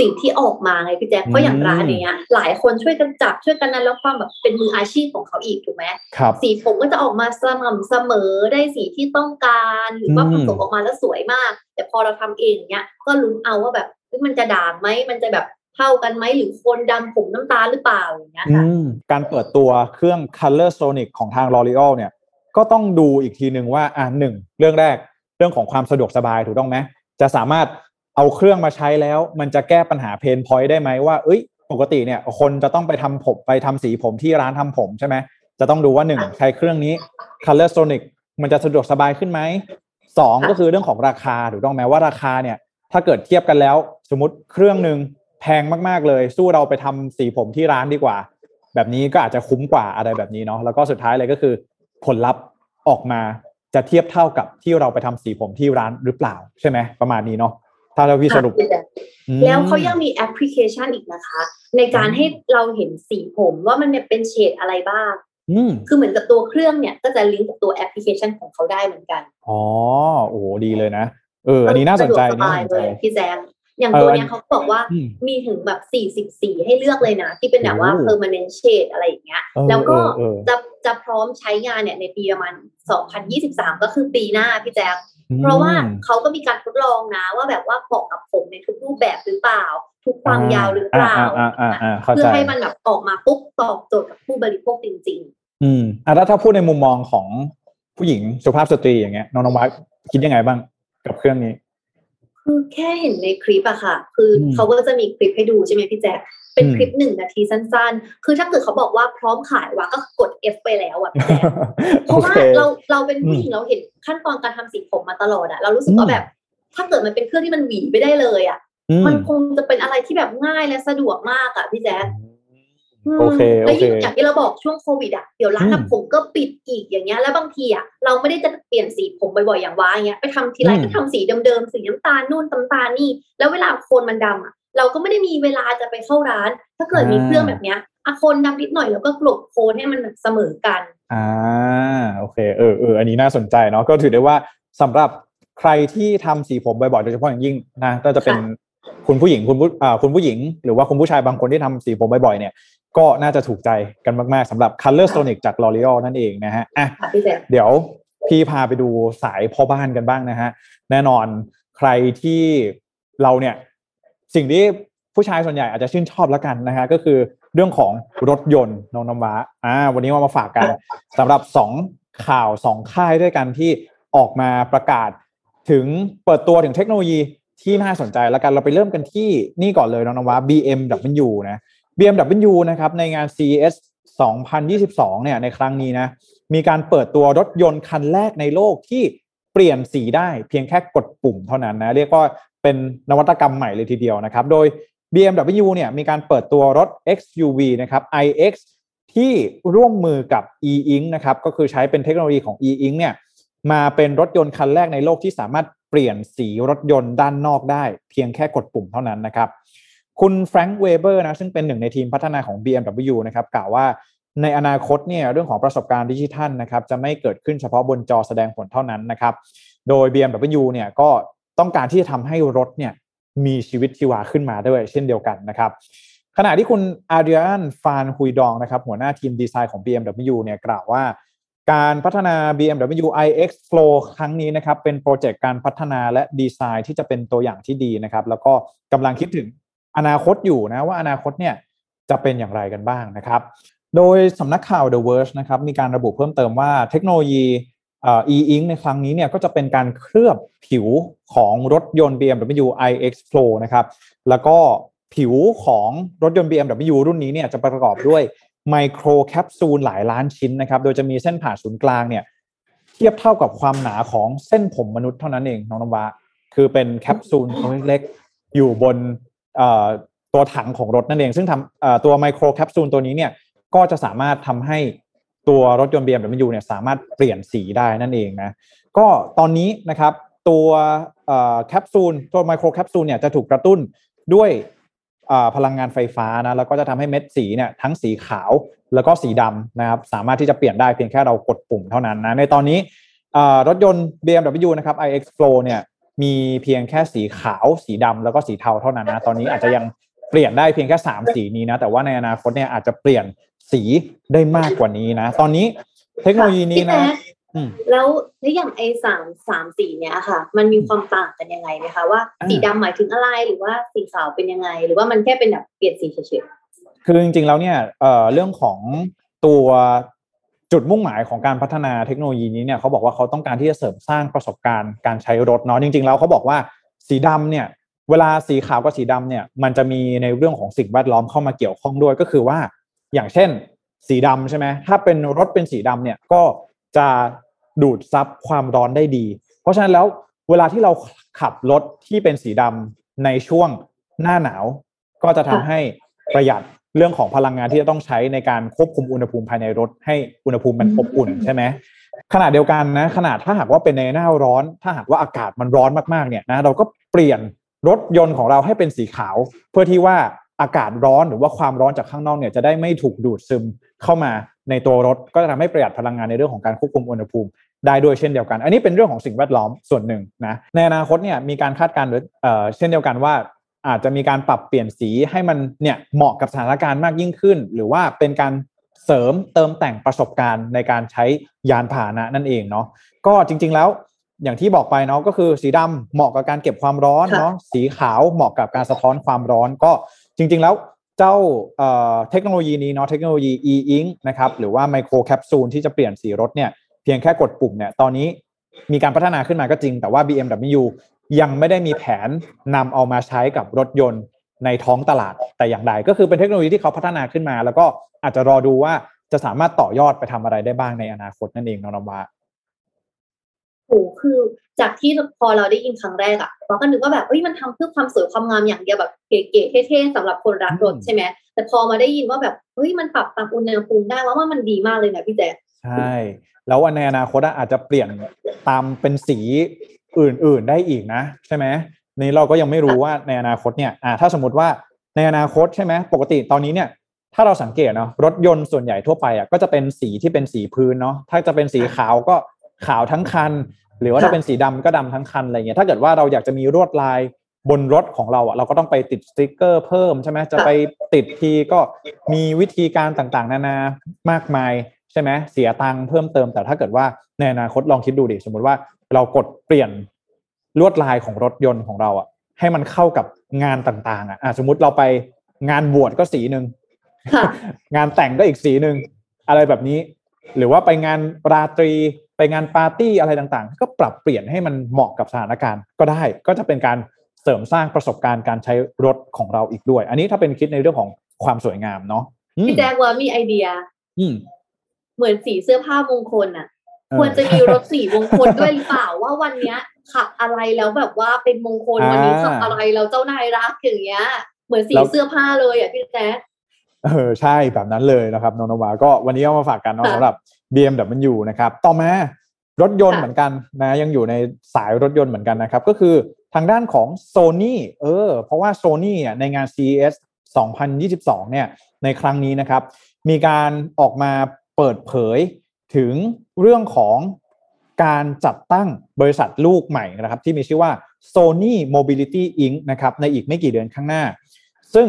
สิ่งที่ออกมาไงพี่แจ๊คเพราะอย่างร้านเนี้ย หลายคนช่วยกันจับช่วยกันนั้นแล้วความแบบเป็นมืออาชีพของเขาอีกถูกไหมครับสีผมก็จะออกมาสม่ำเสมอได้สีที่ต้องการหรือว่าอืผมสมออกมาแล้วสวยมาก แต่พอเราทำเองเนี้ยก็ลุ้นเอาว่าแบบเฮ้ยมันจะด่างไหมมันจะแบบเท่ากันไหมหรือคนดำผมน้ำตาลหรือเปล่าอย่างเงี้ยอืค่ะมการเปิดตัวเครื่อง Color Sonic ของทาง L'Oreal เนี่ยก็ต้องดูอีกทีหนึ่งว่าอ่าหนึ่งเรื่องแรก เรื่องของความสะดวกสบายถูกต้องไหมจะสามารถเอาเครื่องมาใช้แล้ว มันจะแก้ปัญหาเพนพอยต์ได้ไหมว่าเอ้ยปกติเนี่ยคนจะต้องไปทำผมไปทำสีผมที่ร้านทำผมใช่ไหมจะต้องดูว่าหนึ่งใช้เครื่องนี้ Color Sonic มันจะสะดวกสบายขึ้นไหมสองก็คือเรื่องของราคาถูกต้องไหมว่าราคาเนี่ย ถ้าเกิดเทียบกันแล้ว สมมติเครื่องหนึ่งแพงมากๆเลย สู้เราไปทำสีผมที่ร้านดีกว่า แบบนี้ก็อาจจะคุ้มกว่าอะไรแบบนี้เนาะแล้วก็สุดท้ายเลยก็คือผลลัพธ์ออกมา จะเทียบเท่ากับที่เราไปทำสีผมที่ร้านหรือเปล่า ใช่ไหมประมาณนี้เนาะถ้าเราพี่สรุปค่ะพี่แจ๊คอืมแล้วเขายังมีแอปพลิเคชันอีกนะคะ ในการให้เราเห็นสีผมว่ามันเนี่ยเป็นเฉดอะไรบ้างอืมคือเหมือนกับตัวเครื่องเนี่ย ก็จะลิงก์กับตัวแอปพลิเคชันของเขาได้เหมือนกัน อ๋อ โอ้โหดีเลยนะ เออ อันนี้น่าสนใจสะดวกสน่าบายสนเลใจยพี่แจง อย่างเออตัวเนี้ยเขาบอกว่าอืมมีถึงแบบสี่สิบสีให้เลือกเลยนะ ที่เป็นแบบว่าโอ้ permanent shade อะไรอย่างเงี้ยเออแล้วก็เออเออจะจะพร้อมใช้งานเนี่ยในปีประมาณ2023ก็คือปีหน้าพี่แจ๊คเพราะว่าเขาก็มีการทดลองนะ ว่าแบบว่าเหมาะกับผมในทุกรูปแบบหรือเปล่า ทุกความยาวหรือเปล่าอ่าอ่าอ่าเข้าเพื่ใจอให้มันแบบออกมาปุ๊บตอบโจทย์กับผู้บริโภคจริงอืมอะแล้วถ้าพูดในมุมมองของผู้หญิงสุภาพสตรีอย่างเงี้ยน้องนวัดคิดยังไงบ้างกับเครื่องนี้ๆ คือแค่เห็นในคลิปอะค่ะ คืออมเขาก็จะมีคลิปให้ดูใช่ไหมพี่แจ๊คเป็นอืมคลิปหนึ่งนาทีสั้นๆ คือถ้าเกิดเขาบอกว่าพร้อมขายวะก็กด F ไปแล้วอะพี่แจ๊คเพโอราะว่าเคเราเราเป็นผู้อืมหญิงเราเห็นขั้นตอนการทำสีผมมาตลอดอะเรารู้สึกอืว่ามแบบ ถ้าเกิดมันเป็นเครื่องที่มันหวีไปได้เลยอะอืมมันคงจะเป็นอะไรที่แบบง่ายและสะดวกมากอะพี่แจ๊ค โอเคมโอแล้วเคยิ่งอย่างที่เราบอกช่วงโควิดอะเดี๋ยวร้านอืมทำผมก็ปิดอีกอย่างเงี้ยแล้วบางทีอะเราไม่ได้จะเปลี่ยนสีผมบ่อยๆอย่างว่าอย่างเงี้ยไปทำทีไรอืมก็ทำสีเดิมๆสีน้ำตาลนู่นน้ำตาลนี่ แล้วเวลาโคนมันดำอะเราก็ไม่ได้มีเวลาจะไปเข้าร้าน ถ้าเกิดมีเครื่องแบบเนี้ยอะโคนดำนิดหน่อยแล้วก็กลบโคนให้มันเสมอกันอ่าโอเคเออเอออันนี้น่าสนใจเนาะก็ถือได้ว่าสำหรับใครที่ทำสีผมบ่อยๆโดยเฉพาะอย่างยิ่งนะก็จะเป็นค่ะคุณผู้หญิงคุณผู้อ่าคุณผู้หญิง หรือว่าคุณผู้ชายบางคนที่ทำสีผมบ่อยๆเนี่ย ก็น่าจะถูกใจกันมาก ๆสำหรับ Color Sonic จาก L'Oreal นั่นเองนะฮะอะค่ะพี่แจ๊คเดี๋ยวพี่พาไปดูสายพ่อบ้านกันบ้างนะฮะแน่นอนใครที่เราเนี่ยสิ่งที่ผู้ชายส่วนใหญ่อาจจะชื่นชอบแล้วกันนะฮะก็คือเรื่องของรถยนต์น้องน้ำว้าอ่าวันนี้มามาฝากกันสำหรับสองข่าวสองค่ายด้วยกันที่ออกมาประกาศถึงเปิดตัวถึงเทคโนโลยีที่น่าสนใจแล้วกันเราไปเริ่มกันที่นี่ก่อนเลยน้องน้ำว้า BMW นะ BMW นะครับในงาน CES 2022 เนี่ยในครั้งนี้นะมีการเปิดตัวรถยนต์คันแรกในโลกที่เปลี่ยนสีได้เพียงแค่กดปุ่มเท่านั้นนะเรียกว่าเป็นนวัตกรรมใหม่เลยทีเดียวนะครับ โดย BMW เนี่ยมีการเปิดตัวรถ XUV นะครับ iX ที่ร่วมมือกับ e-ink นะครับก็คือใช้เป็นเทคโนโลยีของ e-ink เนี่ยมาเป็นรถยนต์คันแรกในโลกที่สามารถเปลี่ยนสีรถยนต์ด้านนอกได้ เพียงแค่กดปุ่มเท่านั้นนะครับ คุณแฟรงค์เวเบอร์นะซึ่งเป็นหนึ่งในทีมพัฒนาของ BMW นะครับกล่าวว่าในอนาคตเนี่ยเรื่องของประสบการณ์ดิจิทัลนะครับจะไม่เกิดขึ้นเฉพาะบนจอแสดงผลเท่านั้นนะครับ โดย BMW เนี่ยก็ต้องการที่จะทำให้รถเนี่ยมีชีวิตชีวาขึ้นมาด้วยเช่นเดียวกันนะครับขณะที่คุณอาเดียนฟานฮุยดองนะครับหัวหน้าทีมดีไซน์ของ BMW เนี่ยกล่าวว่า การพัฒนา BMW iX Flow ครั้งนี้นะครับเป็นโปรเจกต์การพัฒนาและดีไซน์ที่จะเป็นตัวอย่างที่ดีนะครับแล้วก็กำลังคิดถึง อนาคตอยู่นะว่าอนาคตเนี่ยจะเป็นอย่างไรกันบ้างนะครับ โดยสำนักข่าว The Verge นะครับมีการระบุเพิ่มเติมว่าเทคโนโลยี e-ink ในครั้งนี้เนี่ยก็จะเป็นการเคลือบผิวของรถยนต์ BMW iX Pro นะครับ แล้วก็ผิวของรถยนต์ BMW รุ่นนี้เนี่ยจะประกอบด้วยไมโครแคปซูลหลายล้านชิ้นนะครับ โดยจะมีเส้นผ่าศูนย์กลางเนี่ยเทียบเท่ากับความหนาของเส้นผมมนุษย์เท่านั้นเองน้องนวะคือเป็นแคปซูลเล็กๆอยู่บน ตัวถังของรถนั่นเอง ซึ่งทำตัวไมโครแคปซูลตัวนี้เนี่ยก็จะสามารถทำให้ตัวรถยนต์ BMW เนี่ยสามารถเปลี่ยนสีได้นั่นเองนะก็ตอนนี้นะครับตัวแคปซูลตัวไมโครแคปซูลเนี่ยจะถูกกระตุ้นด้วยพลังงานไฟฟ้านะแล้วก็จะทำให้เม็ดสีเนี่ยทั้งสีขาวแล้วก็สีดำนะครับสามารถที่จะเปลี่ยนได้เพียงแค่เรากดปุ่มเท่านั้นนะในตอนนี้รถยนต์ BMW นะครับ iX Flow เนี่ย มีเพียงแค่สีขาว สีดำแล้วก็สีเทาเท่านั้นนะตอนนี้อาจจะยังเปลี่ยนได้เพียงแค่ 3 สีนี้นะแต่ว่าในอนาคตเนี่ยอาจจะเปลี่ยนสีได้มากกว่านี้นะ ตอนนี้เทคโนโลยีนี้นะแล้วแล้วอย่างไอ้สามสามสีเนี้ยค่ะ มันมีความต่างกันยังไงไหมคะว่าสีดำหมายถึงอะไรหรือว่าสีขาวเป็นยังไง หรือว่ามันแค่เป็นแบบเปลี่ยนสีเฉยๆคือจริงๆแล้วเนี่ยเอ่อเรื่องของตัว จุดมุ่งหมายของการพัฒนาเทคโนโลยีนี้เนี่ยเขาบอกว่าเขาต้องการที่จะเสริมสร้างประสบการณ์การใช้รถเนาะจริง ๆ แล้วเขาบอกว่าสีดำเนี่ยเวลาสีขาวกับสีดำเนี่ยมันจะมีในเรื่องของสิ่งแวดล้อมเข้ามาเกี่ยวข้องด้วยก็คือว่า อย่างเช่น สีดำใช่ไหมถ้าเป็นรถเป็นสีดำเนี่ยก็จะดูดซับความร้อนได้ดี เพราะฉะนั้นแล้วเวลาที่เราขับรถที่เป็นสีดำในช่วงหน้าหนาว ก็จะทำให้ประหยัด เรื่องของพลังงานที่จะต้องใช้ในการควบคุมอุณหภูมิภายในรถ ให้อุณหภูมิมันอบอุ่นใช่ไหมขนาดเดียวกันนะขนาดถ้าหากว่าเป็นในหน้าร้อน ถ้าหากว่าอากาศมันร้อนมากๆเนี่ยนะเราก็เปลี่ยนรถยนต์ของเราให้เป็นสีขาว เพื่อที่ว่าอากาศร้อนหรือว่าความร้อนจากข้างนอกเนี่ยจะได้ไม่ถูกดูดซึมเข้ามาในตัวรถ ก็จะทำให้ประหยัดพลังงานในเรื่องของการควบคุมอุณหภูมิได้ด้วยเช่นเดียวกัน อันนี้เป็นเรื่องของสิ่งแวดล้อมส่วนหนึ่งนะในอนาคตเนี่ยมีการคาดการณ์เช่นเดียวกันว่า อาจจะมีการปรับเปลี่ยนสีให้มันเนี่ยเหมาะกับสถานการณ์มากยิ่งขึ้น หรือว่าเป็นการเสริมเติมแต่งประสบการณ์ในการใช้ยานพาหนะนั่นเองเนาะก็จริง ๆแล้วอย่างที่บอกไปเนาะก็คือสีดำเหมาะกับการเก็บความร้อนเนาะสีขาวเหมาะกับการสะท้อนความร้อนก็จริง ๆ แล้วเจ้าเทคโนโลยีนี้เนาะเทคโนโลยี e-ink นะครับหรือว่าไมโครแคปซูลที่จะเปลี่ยนสีรถเนี่ยเพียงแค่กดปุ่มเนี่ยตอนนี้มีการพัฒนาขึ้นมาก็จริง แต่ว่า BMW ยังไม่ได้มีแผนนำเอามาใช้กับรถยนต์ในท้องตลาดแต่อย่างใดก็คือเป็นเทคโนโลยีที่เขาพัฒนาขึ้นมา แล้วก็อาจจะรอดูว่าจะสามารถต่อยอดไปทำอะไรได้บ้างในอนาคตนั่นเองน้องนว่าโอ้คือจากที่พอเราได้ยินครั้งแรกอะเราก็นึกว่าแบบเฮ้ยมันทำเพื่อความสวยความงามอย่างเดียวแบบเก๋ๆเท่ๆสำหรับคนรักรถใช่ไหมแต่พอมาได้ยินว่าแบบเฮ้ยมันปรับตามอุณหภูมิได้ว่าว่ามันดีมากเลยนะพี่แจ๊ใช่ แล้วในอนาคตอาจจะเปลี่ยนตามเป็นสี อื่น ๆ ได้อีกนะ ใช่ไหมนี่เราก็ยังไม่รู้ว่าในอนาคตเนี่ยอ่าถ้าสมมติว่าในอนาคตใช่ไหมปกติตอนนี้เนี่ย ถ้าเราสังเกตเนาะรถยนต์ส่วนใหญ่ทั่วไปอะก็จะเป็นสีที่เป็นสีพื้นเนาะถ้าจะเป็นสีขาวก็ขาวทั้งคัน หรือว่าถ้าเป็นสีดำก็ดำทั้งคันอะไรเงี้ยถ้าเกิดว่าเราอยากจะมีลวดลายบนรถของเราอะเราก็ต้องไปติดสติกเกอร์เพิ่มใช่ไหมจะไปติดทีก็มีวิธีการต่างๆ นานามากมายใช่ไหมเสียตังค์เพิ่มเติม แต่ถ้าเกิดว่าในอนาคตลองคิดดูดิสมมติว่า เรากดเปลี่ยนลวดลายของรถยนต์ของเราอะให้มันเข้ากับงานต่างๆอะสมมติเราไปงานบวชก็สีหนึ่งงานแต่งก็อีกสีหนึ่งอะไรแบบนี้ หรือว่าไปงานราตรีไปงานปาร์ตี้อะไรต่างๆ ก็ปรับเปลี่ยนให้มันเหมาะกับสถานการณ์ก็ได้ ก็จะเป็นการเสริมสร้างประสบการณ์การใช้รถของเราอีกด้วย อันนี้ถ้าเป็นคิดในเรื่องของความสวยงามเนาะพี่แจ๊คว่ามีไอเดีย อืเหมือนสีเสื้อผ้ามงคลอะ ควรจะมีรถสีมงคลด้วยหรือเปล่าว่าวันเนี้ยขับอะไรแล้วแบบว่าเป็นมงคลวันนี้ขับอะไรแล้วเจ้านายรักอย่างเงี้ย เหมือนสีเสื้อผ้าเลยอะพี่แจ๊คเออใช่แบบนั้นเลยนะครับนนวาก็วันนี้เอามาฝากกันเนาะสำหรับ BMW นะครับต่อมารถยนต์เหมือนกันนะยังอยู่ในสายรถยนต์เหมือนกันนะครับ ก็คือทางด้านของ Sony เออ เพราะว่า Sony เนี่ยในงาน CES 2022 เนี่ยในครั้งนี้นะครับ มีการออกมาเปิดเผย ถึงเรื่องของการจัดตั้งบริษัทลูกใหม่นะครับ ที่มีชื่อว่า Sony Mobility Inc. นะครับในอีกไม่กี่เดือนข้างหน้า ซึ่ง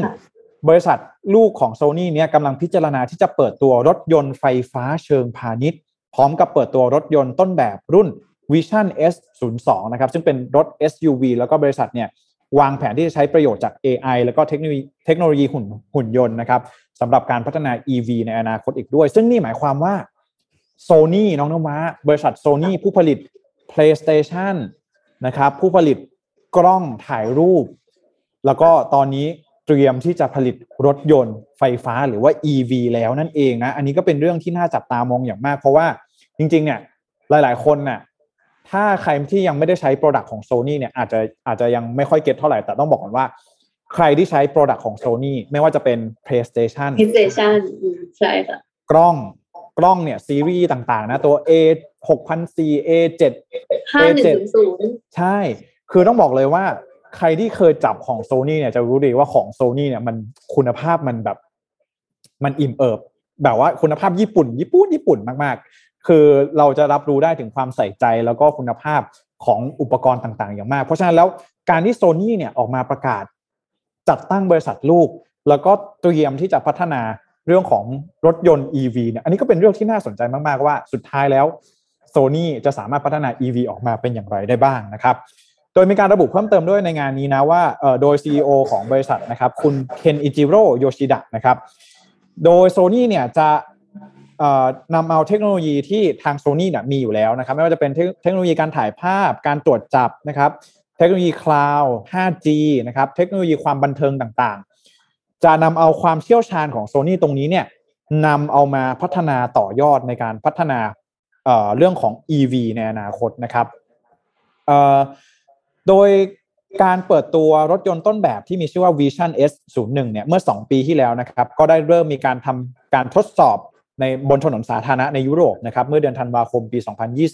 บริษัทลูกของ Sony เนี่ยกำลังพิจารณาที่จะเปิดตัวรถยนต์ไฟฟ้าเชิงพาณิชย์ พร้อมกับเปิดตัวรถยนต์ต้นแบบรุ่น Vision S02 นะครับซึ่งเป็นรถ SUV แล้วก็บริษัทเนี่ยวางแผนที่จะใช้ประโยชน์จาก AI แล้วก็เทคโนโลยีเทคโนโลยีหุ่นหุ่นยนต์นะครับสำหรับการพัฒนา EV ในอนาคตอีกด้วย ซึ่งนี่หมายความว่า โซนี่น้องนวะบริษัทโซนี่ผู้ผลิต PlayStation นะครับผู้ผลิตกล้องถ่ายรูป แล้วก็ตอนนี้เตรียมที่จะผลิตรถยนต์ไฟฟ้าหรือว่า EV แล้วนั่นเองนะ อันนี้ก็เป็นเรื่องที่น่าจับตามองอย่างมาก เพราะว่าจริง ๆ เนี่ยหลาย ๆ คนน่ะถ้าใครที่ยังไม่ได้ใช้ Product ของ Sony เนี่ยอาจจะอาจจะยังไม่ค่อยเก็ตเท่าไหร่ แต่ต้องบอกก่อนว่า ใครที่ใช้ Product ของ Sony ไม่ว่าจะเป็น PlayStation PlayStation ใช่ค่ะกล้อง กล้องเนี่ยซีรีส์ต่างๆ นะ ตัว A 6004 A 7ห้าหนึ่งศูนย์ศูนย์ใช่ คือต้องบอกเลยว่า ใครที่เคยจับของโซนี่เนี่ยจะรู้ดีว่าของโซนี่เนี่ยมันคุณภาพมันแบบ มันอิ่มเอิบ แบบว่าคุณภาพญี่ปุ่น ญี่ปุ่นญี่ปุ่นมากๆ คือเราจะรับรู้ได้ถึงความใส่ใจแล้วก็คุณภาพของอุปกรณ์ต่างๆ อย่างมาก เพราะฉะนั้นแล้วการที่โซนี่เนี่ยออกมาประกาศ จัดตั้งบริษัทลูก แล้วก็เตรียมที่จะพัฒนา เรื่องของรถยนต์ EV เนี่ยอันนี้ก็เป็นเรื่องที่น่าสนใจมาก ๆ ว่าสุดท้ายแล้วโซนี่จะสามารถพัฒนา EV ออกมาเป็นอย่างไรได้บ้างนะครับ โดยมีการระบุเพิ่มเติมด้วยในงานนี้นะว่าโดย CEO ของบริษัทนะครับคุณเคนอิจิโร่โยชิดะนะครับโดยโซนี่เนี่ยจะนำเอาเทคโนโลยีที่ทางโซนี่เนี่ยมีอยู่แล้วนะครับไม่ว่าจะเป็นเทคโนโลยีการถ่ายภาพการตรวจจับนะครับ เทคโนโลยี cloud 5G นะครับเทคโนโลยีความบันเทิงต่างๆ จะนำเอาความเชี่ยวชาญของโซนี่ตรงนี้เนี่ยนำเอามาพัฒนาต่อยอดในการพัฒนาเเรื่องของ EV ในอนาคตนะครับโดยการเปิดตัวรถยนต์ต้นแบบที่มีชื่อว่า Vision S01 เนี่ยเมื่อ 2 ปีที่แล้วนะครับ ก็ได้เริ่มมีการทำการทดสอบในบนถนนสาธารณะในยุโรปนะครับ เมื่อเดือนธันวาคมปี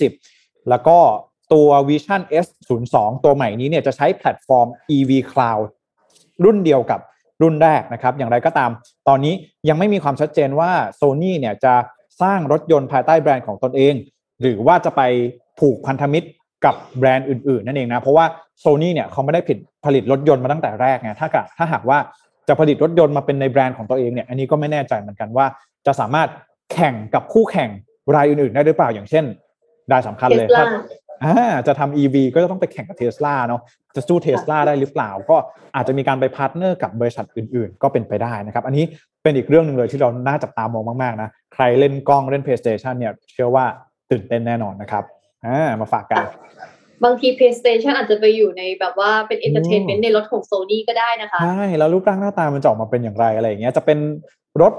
2020 แล้วก็ตัว Vision S02 ตัวใหม่นี้เนี่ยจะใช้แพลตฟอร์ม EV Cloud รุ่นเดียวกับ รุ่นแรกนะครับ อย่างไรก็ตาม ตอนนี้ยังไม่มีความชัดเจนว่า Sony เนี่ยจะสร้างรถยนต์ภายใต้แบรนด์ของตนเอง หรือว่าจะไปผูกพันธมิตรกับแบรนด์อื่น ๆ นั่นเองนะ เพราะว่าโซนี่เนี่ยเขาไม่ได้ผิดผลิตรถยนต์มาตั้งแต่แรกไงถ้ากับถ้าหากว่าจะผลิตรถยนต์มาเป็นในแบรนด์ของตัวเองเนี่ยอันนี้ก็ไม่แน่ใจเหมือนกันว่า จะสามารถแข่งกับคู่แข่งรายอื่น ๆ ได้หรือเปล่าอย่างเช่นได้สำคัญเลยถ้า จะทำ EV ก็จะต้องไปแข่งกับเทสลาเนาะจะสู้เทสลาได้หรือเปล่า ก็อาจจะมีการไป partner กับบริษัทอื่นๆ ก็เป็นไปได้นะครับ อันนี้เป็นอีกเรื่องหนึ่งเลยที่เราน่าจับตามองมากๆนะใครเล่นกล้องเล่น PlayStation เนี่ยเชื่อว่าตื่นเต้นแน่นอนนะครับอ่ามาฝากกัน บางที PlayStation อาจจะไปอยู่ในแบบว่าเป็น entertainment ในรถของ Sony ก็ได้นะคะใช่แล้วรูปร่างหน้าตามันจะออกมาเป็นอย่างไรอะไรอย่างเงี้ยจะเป็นรถ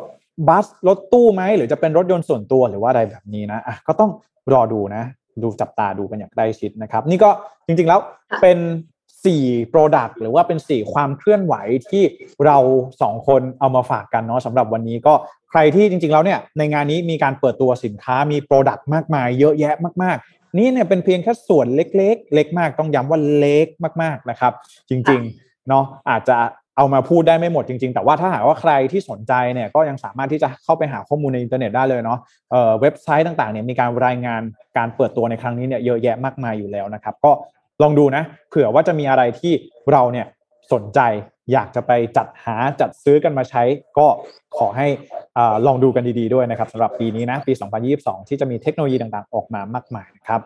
บัสรถตู้ไหมหรือจะเป็นรถยนต์ส่วนตัวหรือว่าอะไรแบบนี้นะอะก็ต้องรอดูนะ ดูจับตาดูกันอย่างใกล้ชิดนะครับ นี่ก็จริงๆแล้วเป็นสี่ product หรือว่าเป็นสี่ความเคลื่อนไหวที่เราสองคนเอามาฝากกันเนาะสำหรับวันนี้ก็ใครที่จริงๆแล้วเนี่ยในงานนี้มีการเปิดตัวสินค้ามี product มากมาย เยอะแยะมากนี่เนี่ยเป็นเพียงแค่ส่วนเล็ก ๆ เล็กมากต้องย้ำว่าเล็กมากๆนะครับ จริงๆเนาะอาจจะ เอามาพูดได้ไม่หมดจริง ๆ แต่ว่าถ้าหากว่าใครที่สนใจเนี่ยก็ยังสามารถที่จะเข้าไปหาข้อมูลในอินเทอร์เน็ตได้เลยเนาะเเว็บไซต์ต่างๆเนี่ยมีการรายงานการเปิดตัวในครั้งนี้เนี่ยเยอะแยะมากมายอยู่แล้วนะครับ ก็ลองดูนะ เผื่อว่าจะมีอะไรที่เราเนี่ยสนใจอยากจะไปจัดหาจัดซื้อกันมาใช้ ก็ขอให้อลองดูกันดีๆด้วยนะครับสำหรับปีนี้นะปี 2022 ที่จะมีเทคโนโลยีต่างๆ ออกมามากมายนะครับ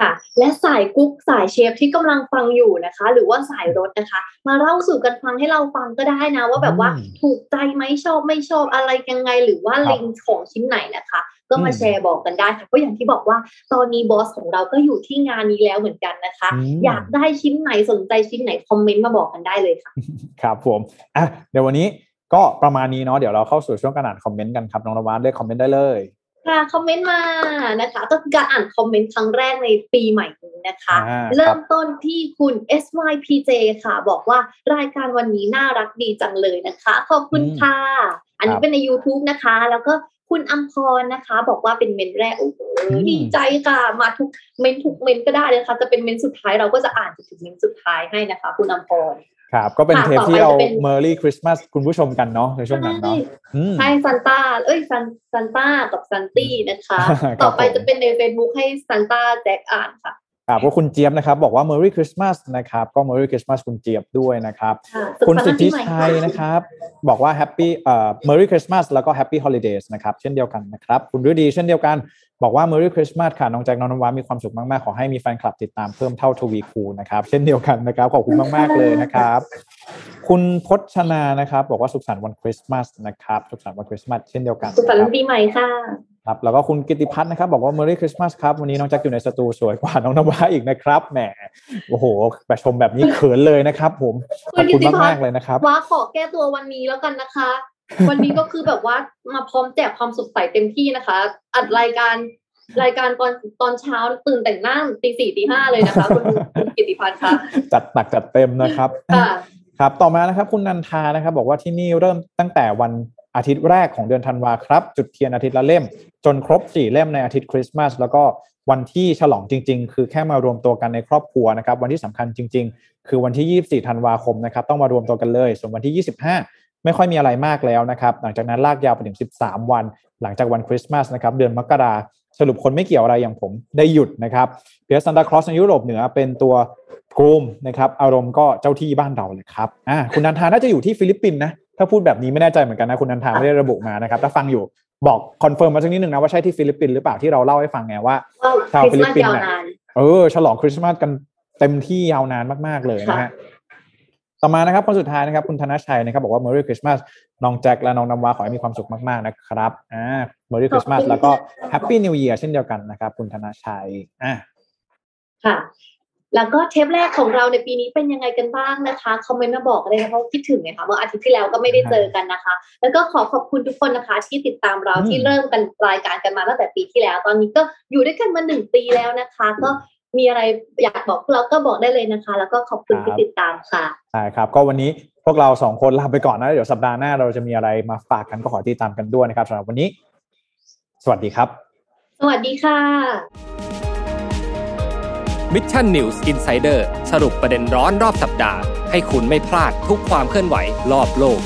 ค่ะ และสายกุ๊กสายเชฟที่กำลังฟังอยู่นะคะ หรือว่าสายรถนะคะ มาเล่าสู่กันฟังให้เราฟังก็ได้นะ ว่าแบบว่าถูกใจไหมชอบไม่ชอบอะไรยังไง หรือว่าเล็งของชิ้นไหนนะคะ ก็มาแชร์บอกกันได้ค่ะเพราะอย่างที่บอกว่าตอนนี้บอสของเราก็อยู่ที่งานนี้แล้วเหมือนกันนะคะ อยากได้ชิ้นไหนสนใจชิ้นไหนคอมเมนต์มาบอกกันได้เลยค่ะ ครับผมอะเดี๋ยววันนี้ก็ประมาณนี้เนาะเดี๋ยวเราเข้าสู่ช่วงการอ่านคอมเมนต์กันครับน้องนวัดได้คอมเมนต์ได้เลย ค่ะคอมเมนต์มานะคะก็คือการอ่านคอมเมนต์ครั้งแรกในปีใหม่นี้นะคะ เริ่มต้นที่คุณ SYPJ ค่ะ บอกว่ารายการวันนี้น่ารักดีจังเลยนะคะ ขอบคุณค่ะ อันนี้เป็นใน YouTube นะคะ แล้วก็คุณอัมพรนะคะ บอกว่าเป็นเมนต์แรกโอ้โหดีใจค่ะ มาทุกเมนต์ทุกเมนต์ก็ได้เลยค่ะ จะเป็นเมนต์สุดท้ายเราก็จะอ่านถึงเมนต์สุดท้ายให้นะคะ คุณอัมพร ครับก็เป็นเทปที่เรา Merry Christmas คุณผู้ชมกันเนาะในช่วงนั้นเนาะใช่ซันต้าเอ้ยซันซันต้ากับซันตี้นะคะ ต่อไปจะเป็นใน Facebook ให้ซันต้าแจ็คอ่านค่ะ ครับก็คุณเจี๊ยบนะครับ บอกว่า Merry Christmas นะครับ ก็ Merry Christmas คุณเจี๊ยบด้วยนะครับ คุณสิทธิชัยนะครับ บอกว่า Happy เอ่อ Merry Christmas แล้วก็ Happy Holidays นะครับ เช่นเดียวกันนะครับ คุณฤดีเช่นเดียวกัน บอกว่า Merry Christmas ค่ะ น้องแจ็คน้องนวามีความสุขมากๆ ขอให้มีแฟนคลับติดตามเพิ่มเท่าทวีคูนะครับ เช่นเดียวกันนะครับ ขอบคุณมากๆเลยนะครับ คุณพจนานะครับ บอกว่าสุขสันต์วันคริสต์มาสนะครับ สุขสันต์วันคริสต์มาสเช่นเดียวกัน สุขสันต์ปีใหม่ค่ะ ครับแล้วก็คุณกิติพัฒน์นะครับบอกว่า Merry Christmas ครับ วันนี้น้องแจ็คอยู่ในสตูสวยกว่าน้องนวาอีกนะครับแหมโอ้โหแบบชมแบบนี้เขินเลยนะครับ ผมขอบคุณมากมากๆเลยนะครับว่าขอแก้ตัววันนี้แล้วกันนะคะ วันนี้ก็คือแบบว่ามาพร้อมแจกความสดใสเต็มที่นะคะ อัดรายการรายการตอนตอนเช้าตื่นแต่งหน้าตีสี่ตีห้าเลยนะคะคุณคุณกิติพัฒน์คะจัดหนักจัดเต็มนะครับค่ะครับ ต่อมานะครับ คุณนันทานะครับ บอกว่าที่นี่เริ่มตั้งแต่วัน อาทิตย์แรกของเดือนธันวาครับ จุดเทียนอาทิตย์ละเล่ม จนครบสี่เล่มในอาทิตย์คริสต์มาสแล้วก็วันที่ฉลองจริง ๆ คือแค่มารวมตัวกันในครอบครัวนะครับ วันที่สำคัญจริง ๆ คือวันที่ 24 ธันวาคมนะครับ ต้องมารวมตัวกันเลย ส่วนวันที่ 25 ไม่ค่อยมีอะไรมากแล้วนะครับ หลังจากนั้นลากยาวไปถึง 13 วัน หลังจากวันคริสต์มาสนะครับ เดือนมกราสรุปคนไม่เกี่ยวอะไรอย่างผมได้หยุดนะครับเพียร์ซันตาคลอสในยุโรปเหนือเป็นตัว gnome นะครับ อารมณ์ก็เจ้าที่บ้านเราเลยครับ อ่า คุณนันทาน่าจะอยู่ที่ฟิลิปปินส์นะ ถ้าพูดแบบนี้ไม่แน่ใจเหมือนกันนะคุณนันทาไม่ได้ระบุมานะครับถ้าฟังอยู่บอก confirm มาสักนิดหนึ่งนะว่าใช่ที่ฟิลิปปินส์หรือเปล่าที่เราเล่าให้ฟังไงว่าชาวคริสฟิต์ลิมาปสปินส์ยาวนานเออฉลองคริสต์มาสกันเต็มที่ยาวนานมากๆเลยนะฮะต่อมานะครับคนสุดท้ายนะครับคุณธนชัยนะครับบอกว่า Merry Christmas น้องแจ็คและน้องน้ำว้าขอให้มีความสุขมากๆนะครับอ่า Merry ขอบคุณ Christmas แล้วก็ค่ะ Happy New Year เช่นเดียวกันนะครับ คุณธนชัยอ่าค่ะ แล้วก็เทปแรกของเราในปีนี้เป็นยังไงกันบ้างนะคะ comment มาบอกเลยนะคะเพราะคิดถึงไงคะเมื่ออาทิตย์ที่แล้วก็ไม่ได้เจอกันนะคะ แล้วก็ขอขอบคุณทุกคนนะคะ ที่ติดตามเราที่เริ่มกันรายการกันมาตั้งแต่ปีที่แล้ว ตอนนี้ก็อยู่ด้วยกันมาหนึ่งปีแล้วนะคะ ก็มีอะไรอยากบอกพวกเราก็บอกได้เลยนะคะ แล้วก็ขอบคุณที่ติดตามค่ะใช่ครับ ก็วันนี้พวกเราสองคนลาไปก่อนนะเดี๋ยวสัปดาห์หน้าเราจะมีอะไรมาฝากกันก็ขอติดตามกันด้วยนะครับสำหรับวันนี้ สวัสดีครับ สวัสดีค่ะ Mission News Insider สรุปประเด็นร้อนรอบสัปดาห์ ให้คุณไม่พลาดทุกความเคลื่อนไหวรอบโลก